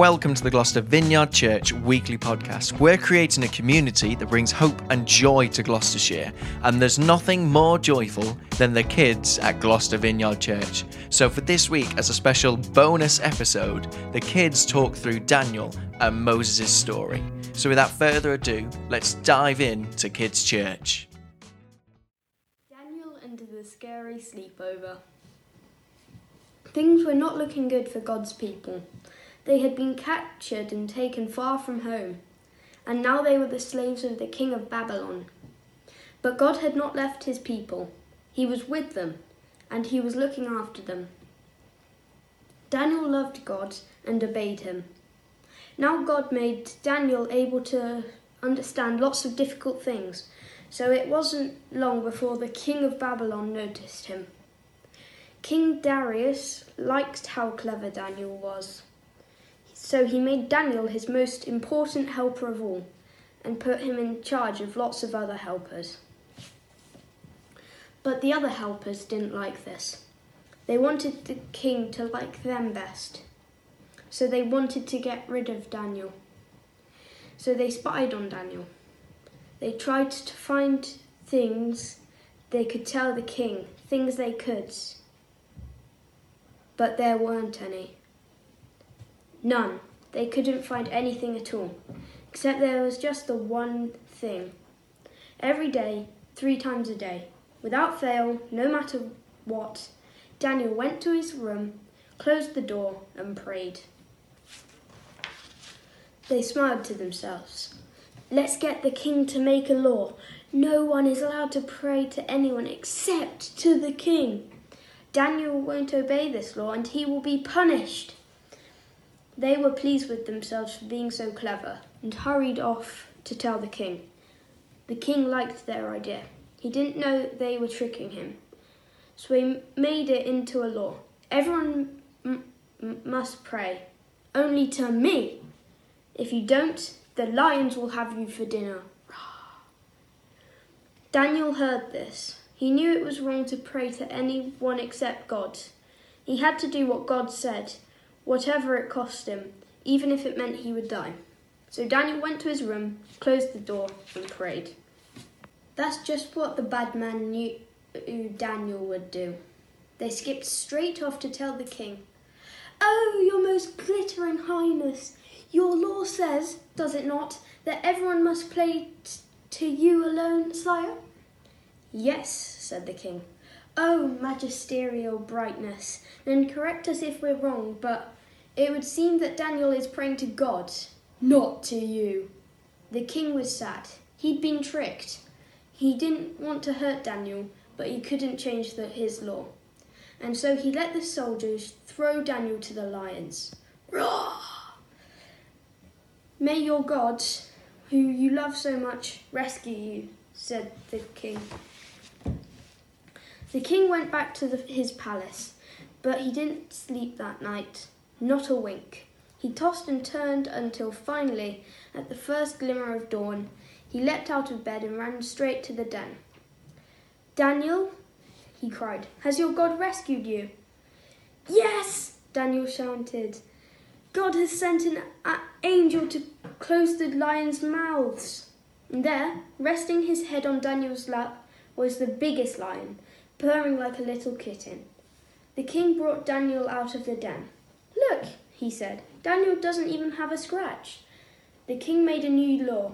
Welcome to the Gloucester Vineyard Church weekly podcast. We're creating a community that brings hope and joy to Gloucestershire, and there's nothing more joyful than the kids at Gloucester Vineyard Church. So, for this week, as a special bonus episode, the kids talk through Daniel and Moses' story. So, without further ado, let's dive in to Kids Church. Daniel and the scary sleepover. Things were not looking good for God's people. They had been captured and taken far from home, and now they were the slaves of the king of Babylon. But God had not left his people. He was with them, and he was looking after them. Daniel loved God and obeyed him. Now God made Daniel able to understand lots of difficult things, so it wasn't long before the king of Babylon noticed him. King Darius liked how clever Daniel was. So he made Daniel his most important helper of all and put him in charge of lots of other helpers. But the other helpers didn't like this. They wanted the king to like them best. So they wanted to get rid of Daniel. So they spied on Daniel. They tried to find things they could tell the king, things they could. But there weren't any. None. They couldn't find anything at all, except there was just the one thing. Every day, three times a day, without fail, no matter what, Daniel went to his room, closed the door, and prayed. They smiled to themselves. Let's get the king to make a law. No one is allowed to pray to anyone except to the king. Daniel won't obey this law and he will be punished. They were pleased with themselves for being so clever and hurried off to tell the king. The king liked their idea. He didn't know they were tricking him. So he made it into a law. Everyone must pray, only to me. If you don't, the lions will have you for dinner. Daniel heard this. He knew it was wrong to pray to anyone except God. He had to do what God said whatever it cost him, even if it meant he would die. So Daniel went to his room, closed the door, and prayed. That's just what the bad man knew Daniel would do. They skipped straight off to tell the king. Oh, your most glittering highness, your law says, does it not, that everyone must play t- to you alone, sire? Yes, said the king. Oh, magisterial brightness, then correct us if we're wrong, but it would seem that Daniel is praying to God, not to you. The king was sad. He'd been tricked. He didn't want to hurt Daniel, but he couldn't change the, his law. And so he let the soldiers throw Daniel to the lions. Roar! May your God, who you love so much, rescue you, said the king. The king went back to the, his palace, but he didn't sleep that night, not a wink. He tossed and turned until finally, at the first glimmer of dawn, he leapt out of bed and ran straight to the den. Daniel, he cried, has your God rescued you? Yes, Daniel shouted. God has sent an angel to close the lions' mouths. And there, resting his head on Daniel's lap, was the biggest lion, purring like a little kitten. The king brought Daniel out of the den. Look, he said, Daniel doesn't even have a scratch. The king made a new law.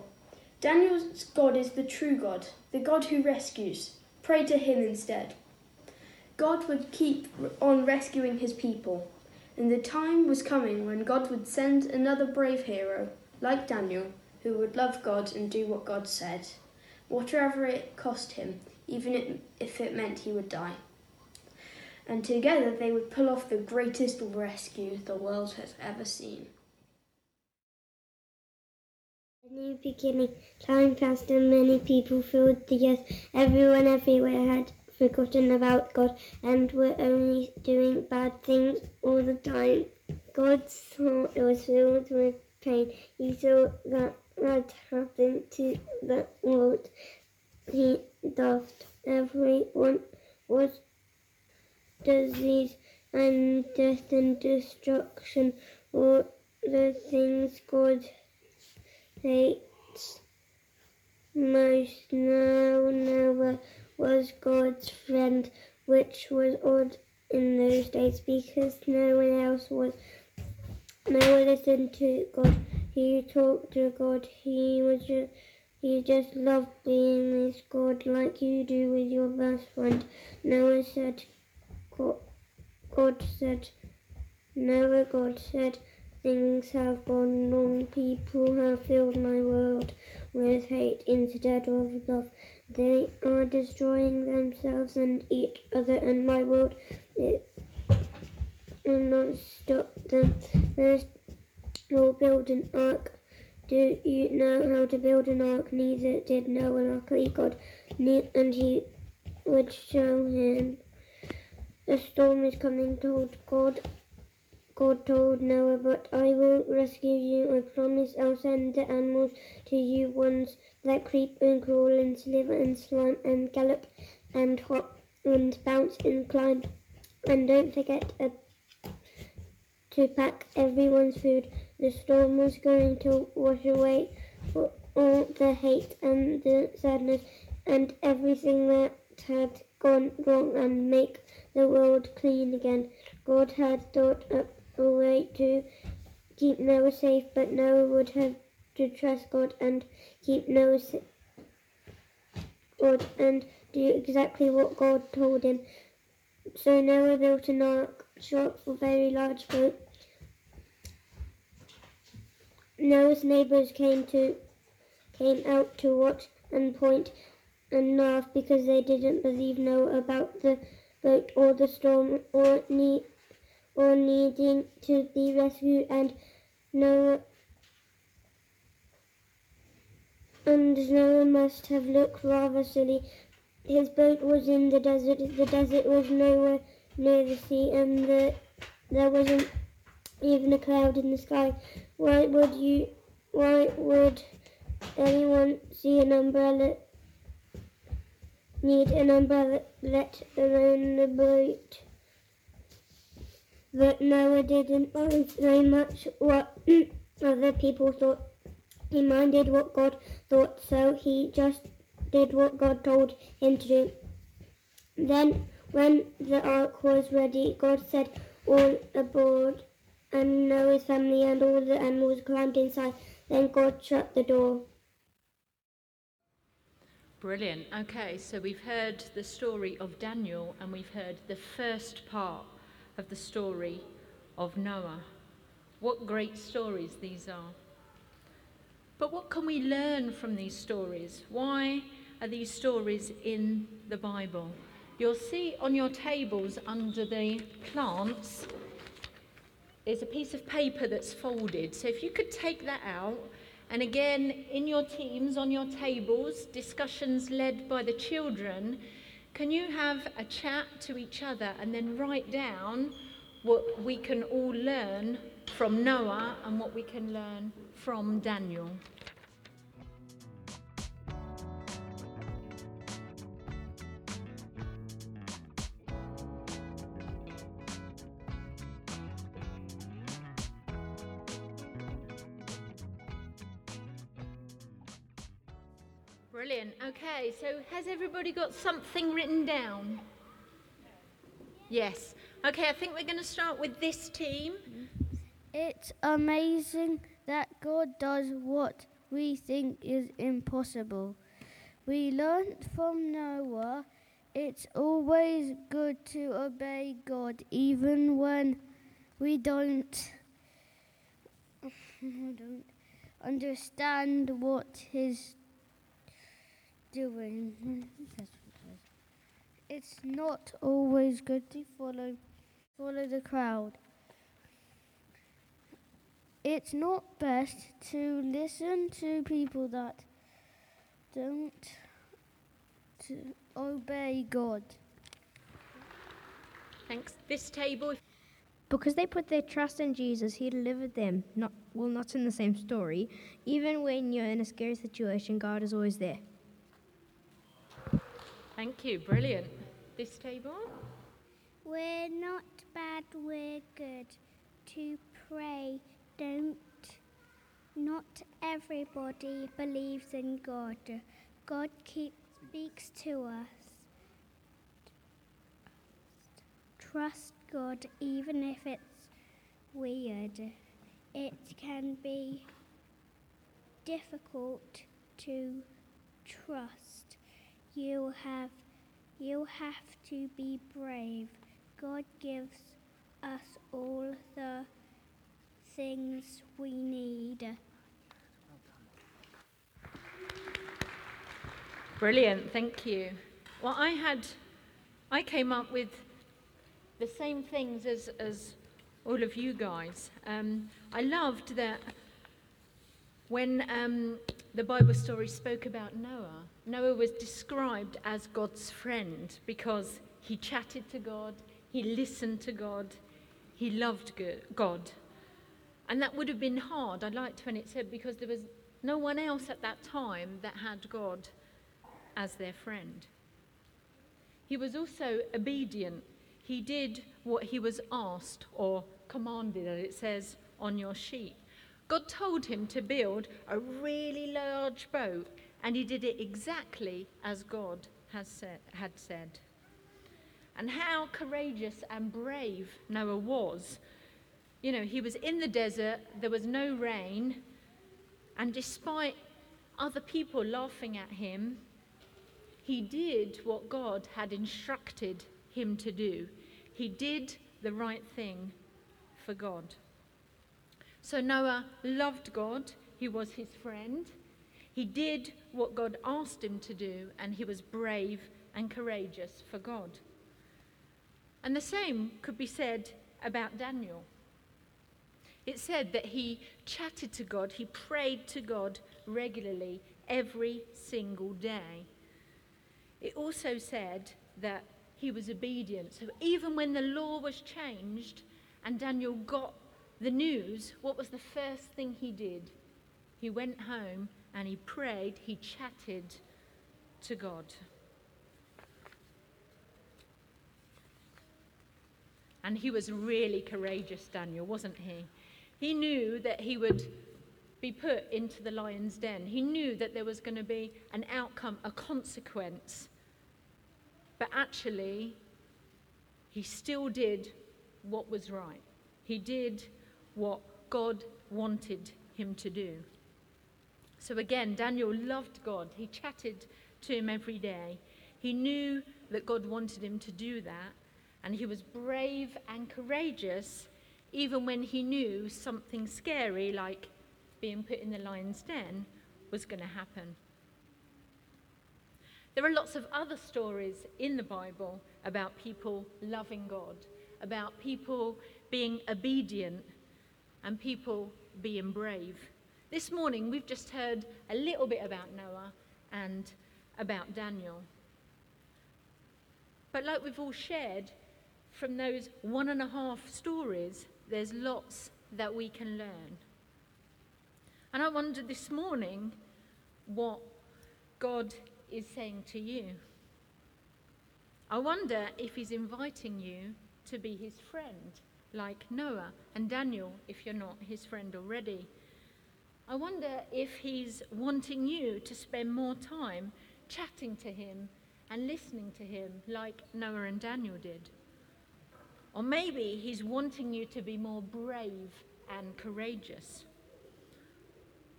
Daniel's God is the true God, the God who rescues. Pray to him instead. God would keep on rescuing his people, and the time was coming when God would send another brave hero, like Daniel, who would love God and do what God said, whatever it cost him, even if it meant he would die. And together they would pull off the greatest rescue the world has ever seen. A new beginning. Time passed and many people filled the earth. Everyone everywhere had forgotten about God and were only doing bad things all the time. God's heart was filled with pain. He saw that had happened to the world. He loved everyone was disease and death and destruction. All the things God hates most. Now Noah was God's friend, which was odd in those days because no one else was. Noah listened to God. He talked to God. He was just he just loved being with God like you do with your best friend. Noah said, God, said, Noah, God said, things have gone wrong. People have filled my world with hate instead of love. They are destroying themselves and each other, and my world it will not stop them. First, we'll build an ark do you know how to build an ark? Neither did Noah, luckily God, and he would show him. A storm is coming, told God. God told Noah, but I will rescue you. I promise I'll send the animals to you, ones that creep and crawl and slither and slime and gallop and hop and bounce and climb. And don't forget a, to pack everyone's food. The storm was going to wash away all the hate and the sadness and everything that had gone wrong and make the world clean again. God had thought up a way to keep Noah safe, but Noah would have to trust God and keep Noah safe. God and do exactly what God told him. So Noah built an ark, short for very large boat, Noah's neighbors came to came out to watch and point and laugh because they didn't believe Noah about the boat or the storm or need or needing to be rescued and Noah and Noah must have looked rather silly. His boat was in the desert. The desert was nowhere near the sea, and the, there wasn't even a cloud in the sky. Why would you? Why would anyone see an umbrella? Need let alone the boat. But Noah didn't mind very much what other people thought. He minded what God thought, so he just did what God told him to do. Then, when the ark was ready, God said, All aboard and Noah's family and all the animals climbed inside. Then God shut the door. Brilliant. Okay, so we've heard the story of Daniel and we've heard the first part of the story of Noah. What great stories these are. But what can we learn from these stories? Why are these stories in the Bible? You'll see on your tables under the plants is a piece of paper that's folded. So if you could take that out, and again, in your teams, on your tables, discussions led by the children, can you have a chat to each other and then write down what we can all learn from Noah and what we can learn from Daniel? Brilliant. Okay, so has everybody got something written down? Yes. Okay, I think we're going to start with this team. It's amazing that God does what we think is impossible. We learned from Noah it's always good to obey God even when we don't, don't understand what His doing. It's not always good to follow follow the crowd. It's not best to listen to people that don't to obey God. Thanks. This table. Because they put their trust in Jesus, He delivered them. Not well, not in the same story. Even when you're in a scary situation, God is always there. Thank you. Brilliant. This table? We're not bad, we're good. To pray don't. Not everybody believes in God. God keeps, speaks to us. Trust God even if it's weird. It can be difficult to trust. You have you have to be brave. God gives us all the things we need. Brilliant, thank you. Well, I had, I came up with the same things as, as all of you guys. Um, I loved that when um, the Bible story spoke about Noah, Noah was described as God's friend because he chatted to God, he listened to God, he loved God. And that would have been hard, I liked when it said, because there was no one else at that time that had God as their friend. He was also obedient. He did what he was asked or commanded, as it says on your sheet. God told him to build a really large boat, and he did it exactly as God has said, had said. And how courageous and brave Noah was. You know, he was in the desert, there was no rain, and despite other people laughing at him, he did what God had instructed him to do. He did the right thing for God. So Noah loved God, he was his friend. He did what God asked him to do, and he was brave and courageous for God. And the same could be said about Daniel. It said that he chatted to God, he prayed to God regularly every single day. It also said that he was obedient. So even when the law was changed and Daniel got the news, what was the first thing he did? He went home and he prayed, he chatted to God. And he was really courageous, Daniel, wasn't he? He knew that he would be put into the lion's den. He knew that there was going to be an outcome, a consequence. But actually, he still did what was right. He did what God wanted him to do. So again, Daniel loved God. He chatted to him every day. He knew that God wanted him to do that. And he was brave and courageous even when he knew something scary, like being put in the lion's den, was going to happen. There are lots of other stories in the Bible about people loving God, about people being obedient, and people being brave. This morning, we've just heard a little bit about Noah and about Daniel. But like we've all shared, from those one and a half stories, there's lots that we can learn. And I wonder this morning what God is saying to you. I wonder if he's inviting you to be his friend, like Noah and Daniel, if you're not his friend already. I wonder if he's wanting you to spend more time chatting to him and listening to him, like Noah and Daniel did. Or maybe he's wanting you to be more brave and courageous.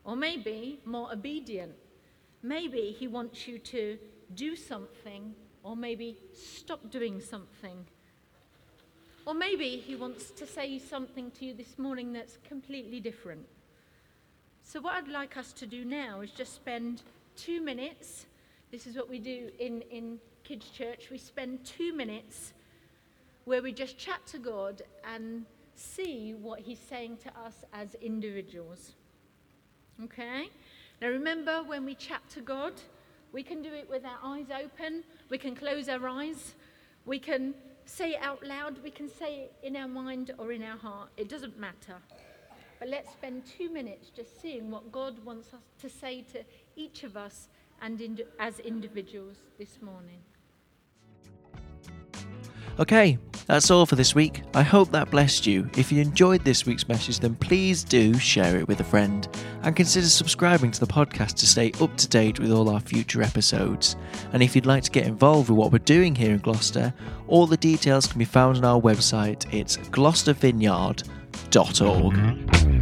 Or maybe more obedient Maybe he wants you to do something, or maybe stop doing something. Or maybe he wants to say something to you this morning that's completely different. So, what I'd like us to do now is just spend two minutes. This is what we do in, in Kids Church. We spend two minutes where we just chat to God and see what He's saying to us as individuals. Okay? Now, remember when we chat to God, we can do it with our eyes open, we can close our eyes, we can say it out loud, we can say it in our mind or in our heart. It doesn't matter. But let's spend two minutes just seeing what God wants us to say to each of us and as individuals this morning. Okay, that's all for this week. I hope that blessed you. If you enjoyed this week's message, then please do share it with a friend and consider subscribing to the podcast to stay up to date with all our future episodes. And if you'd like to get involved with what we're doing here in Gloucester, all the details can be found on our website. It's gloucestervineyard.org. Mm-hmm.